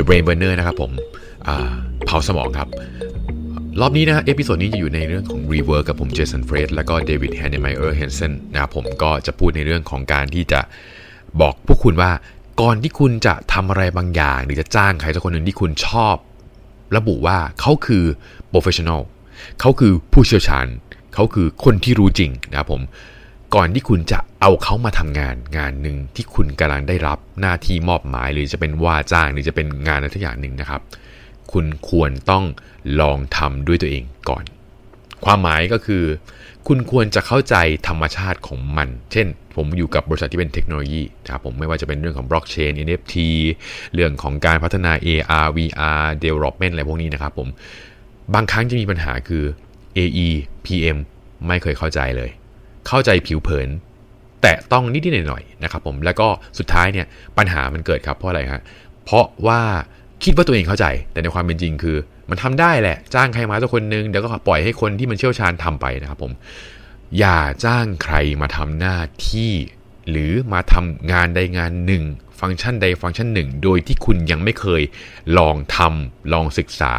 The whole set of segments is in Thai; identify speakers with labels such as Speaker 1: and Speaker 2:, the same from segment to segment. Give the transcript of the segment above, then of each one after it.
Speaker 1: The Brain Burner นะครับผมเผาสมองครับ รอบนี้นะ episode นี้จะอยู่ในเรื่องของ Rework ครับผมเจสันฟรายด์แล้วก็เดวิดไฮเนเมียร์แฮนส์สันนะครับผมก็จะพูดในเรื่องของการที่จะบอกพวกคุณว่าก่อนที่คุณจะทำอะไรบางอย่าง หรือจะจ้างใครสักคนหนึ่งที่คุณชอบ ระบุว่าเขาคือ professional เขาคือผู้เชี่ยวชาญ เขาคือคนที่รู้จริงนะครับผม ก่อนที่คุณจะ เอาเขามาทำงานงานหนึ่งที่คุณกำลังได้รับหน้าที่มอบหมาย หรือจะเป็นว่าจ้างหรือจะเป็นงานอะไรทุกอย่างหนึ่งนะครับ คุณควรต้องลองทำด้วยตัวเองก่อน ความหมายก็คือ คุณควรจะเข้าใจธรรมชาติของมัน เช่น ผมอยู่กับบริษัทที่เป็นเทคโนโลยีนะครับผมไม่ว่าจะเป็นเรื่องของบล็อกเชน NFT เรื่องของการพัฒนา AR VR development อะไรพวกนี้นะครับผมบางครั้งจะมีปัญหาคือ AE PM ไม่เคยเข้าใจเลย เข้าใจผิวเผิน แต่ต้องนิดๆหน่อยๆนะครับผมแล้วก็สุดท้ายเนี่ยปัญหามันเกิดครับเพราะอะไรฮะเพราะว่าคิดว่าตัวเองเข้าใจ แต่ในความเป็นจริงคือ มันทำได้แหละ จ้างใครมาสักคนนึงเดี๋ยวก็ปล่อยให้คนที่มันเชี่ยวชาญทำไปนะครับผมอย่าจ้างใครมาทำหน้าที่ หรือมาทำงานใดงานหนึ่ง ฟังก์ชันใดฟังก์ชันหนึ่ง โดยที่คุณยังไม่เคยลองทำลองศึกษา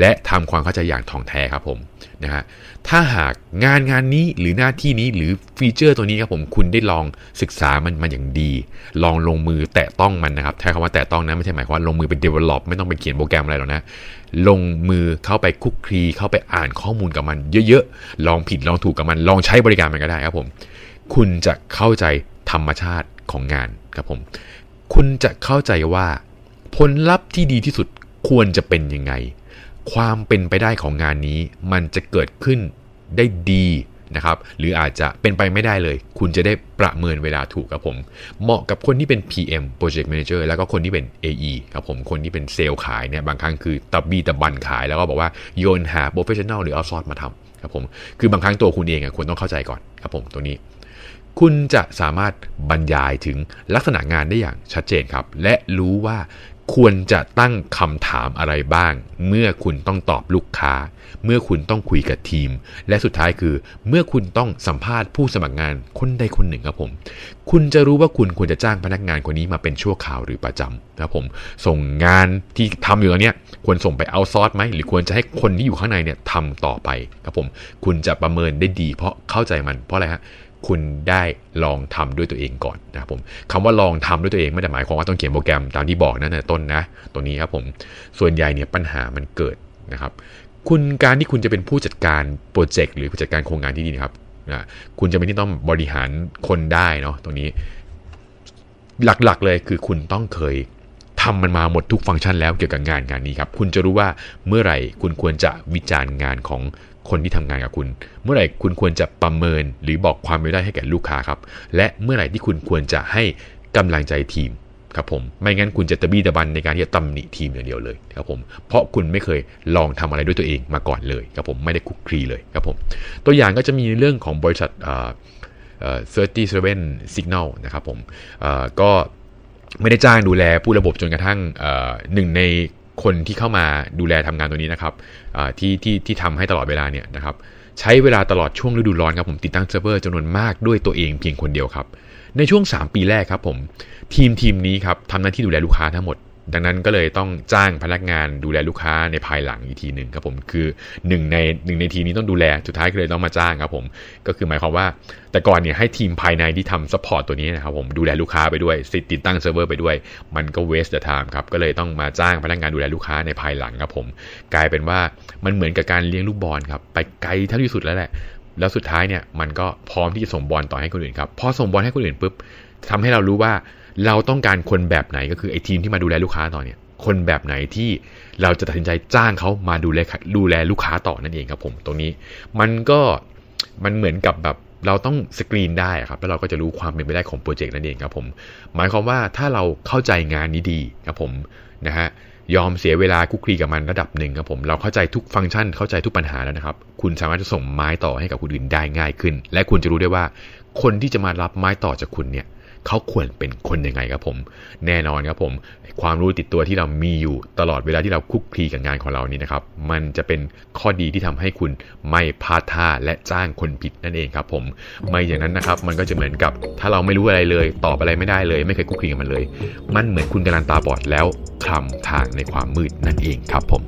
Speaker 1: และทำความเข้าใจอย่างท่องแท้ครับผมนะฮะถ้าหากงานงานนี้หรือหน้าที่นี้หรือฟีเจอร์ตัวนี้ครับผมคุณได้ลองศึกษามันมาอย่างดี ลองลงมือแตะต้องมันนะครับใช้คำว่าแตะต้องนะไม่ใช่หมายความว่าลงมือเป็น develop ไม่ต้องไปเขียนโปรแกรมอะไรหรอกนะลงมือเข้าไปคุกคีเข้าไปอ่านข้อมูลกับมัน เยอะๆลองผิดลองถูกกับมัน ลองใช้บริการมันก็ได้ครับผมคุณจะเข้าใจ ธรรมชาติของงานครับผม คุณจะเข้าใจว่าผลลัพธ์ที่ดีที่สุดควรจะเป็นยังไง ความเป็นไปได้ของงานนี้มันจะเกิดขึ้นได้ดีนะครับ หรืออาจจะเป็นไปไม่ได้เลย คุณจะได้ประเมินเวลาถูกครับผม เหมาะกับคนที่เป็น PM Project Manager แล้วก็คนที่เป็น AE ครับผม คนที่เป็นเซลล์ขายเนี่ยบางครั้งคือตับบีตะบันขายแล้วก็บอกว่าโยนหา Professional หรือ Outsource มาทำครับผม คือบางครั้งตัวคุณเองอะควรต้องเข้าใจก่อนครับผมตัวนี้ คุณจะสามารถบรรยายถึงลักษณะงานได้อย่างชัดเจนครับ และรู้ว่าควรจะตั้งคำถามอะไรบ้าง เมื่อคุณต้องตอบลูกค้า เมื่อคุณต้องคุยกับทีม และสุดท้ายคือ เมื่อคุณต้องสัมภาษณ์ผู้สมัครงานคนใดคนหนึ่งครับผม คุณจะรู้ว่าคุณควรจะจ้างพนักงานคนนี้มาเป็นชั่วคราวหรือประจำนะครับผม ส่งงานที่ทำอยู่ตอนนี้ควรส่งไปเอาซอร์สไหมหรือควรจะให้คนที่อยู่ข้างในเนี่ยทำต่อไปครับผม คุณจะประเมินได้ดี เพราะเข้าใจมันเพราะอะไรฮะ คุณได้ลองทำด้วยตัวเองก่อนนะครับผมคำว่าลองทำด้วยตัวเองไม่ได้หมายความว่าต้องเขียนโปรแกรมตามที่บอกนั่นในต้นนะตัวนี้ครับผมส่วนใหญ่เนี่ยปัญหามันเกิดนะครับ คุณการที่คุณจะเป็นผู้จัดการโปรเจกต์หรือผู้จัดการโครงงานที่ดีนะครับนะคุณจะเป็นที่ต้องบริหารคนได้เนาะตรงนี้ หลักๆเลยคือคุณต้องเคยทำมันมาหมดทุกฟังก์ชันแล้วเกี่ยวกับงานงานนี้ครับ คุณจะรู้ว่าเมื่อไหร่คุณควรจะวิจารณ์งานของ คนที่ทำงานกับคุณ เมื่อไหร่คุณควรจะประเมินหรือบอกความไม่ได้ให้แก่ลูกค้าครับ และเมื่อไหร่ที่คุณควรจะให้กำลังใจทีมครับผมไม่งั้นคุณจะตะบี้ตะบันในการที่จะตำหนิทีมอย่างเดียวเลยครับผมเพราะคุณไม่เคยลองทำอะไรด้วยตัวเองมาก่อนเลยครับผมไม่ได้คุกคลีเลยครับผมตัวอย่างก็จะมีเรื่องของบริษัทเอ่อ37 Signal นะครับผมก็ไม่ได้จ้างดูแลผู้ระบบจนกระทั่งหนึ่งใน คนที่เข้ามาดูแลทำงานตัวนี้นะครับที่ที่ที่ทำให้ตลอดเวลาเนี่ยนะครับใช้เวลาตลอดช่วงฤดูร้อนครับผมติดตั้งเซิร์ฟเวอร์จำนวนมากด้วยตัวเองเพียงคนเดียวครับ ในช่วง 3 ปีแรกครับผม ทีมทีมนี้ครับทำหน้าที่ดูแลลูกค้าทั้งหมด ดังนั้นก็เลยต้องจ้างพนักงานดูแลลูกค้าในภายหลังอีกทีหนึ่งครับผมคือหนึ่งในหนึ่งในทีนี้ต้องดูแลสุดท้ายก็เลยต้องมาจ้างครับผมก็คือหมายความว่า แต่ก่อนเนี่ยให้ทีมภายในที่ทำ support ตัวนี้นะครับผมดูแลลูกค้าไปด้วยติดตั้งเซิร์ฟเวอร์ไปด้วย มันก็ waste time ครับก็เลยต้องมาจ้างพนักงานดูแลลูกค้าในภายหลังครับผมกลายเป็นว่ามันเหมือนกับการเลี้ยงลูกบอลครับไปไกลเท่าที่สุดแล้วแหละแล้วสุดท้ายเนี่ยมันก็พร้อมที่จะส่งบอลต่อให้คนอื่นครับพอส่งบอลให้คนอื่นปุ๊บทำให้เรารู้ว่า เราต้องการคนแบบไหนก็คือไอ้ทีมที่มาดูแลลูกค้าต่อเนี่ยคนแบบไหนที่เราจะตัดสินใจจ้างเขามาดูแลดูแลลูกค้าต่อนั่นเองครับผมตรงนี้ มันก็มันเหมือนกับแบบเราต้องสกรีนได้ครับแล้วเราก็จะรู้ความเป็นไปได้ของโปรเจกต์นั่นเองครับผมหมายความว่าถ้าเราเข้าใจงานนี้ดีครับผมนะฮะยอมเสียเวลาคุกคีกับมันระดับหนึ่งครับผมเราเข้าใจทุกฟังก์ชันเข้าใจทุกปัญหาแล้วนะครับ คุณสามารถจะส่งไม้ต่อให้กับคนอื่นได้ง่ายขึ้น และคุณจะรู้ได้ว่า คนที่จะมารับไม้ต่อจากคุณเนี่ย เขาควรเป็นคนยังไงครับผม แน่นอนครับผม ความรู้ติดตัวที่เรามีอยู่ตลอดเวลาที่เราคุกคีกับงานของเรานี้นะครับ มันจะเป็นข้อดีที่ทำให้คุณไม่พลาดท่าและจ้างคนผิดนั่นเองครับผม ไม่อย่างนั้นนะครับ มันก็จะเหมือนกับ ถ้าเราไม่รู้อะไรเลย ตอบอะไรไม่ได้เลย ไม่เคยคุกคีกับมันเลย มันเหมือนคุณกำลังตาบอดแล้วคลำทางในความมืดนั่นเองครับผม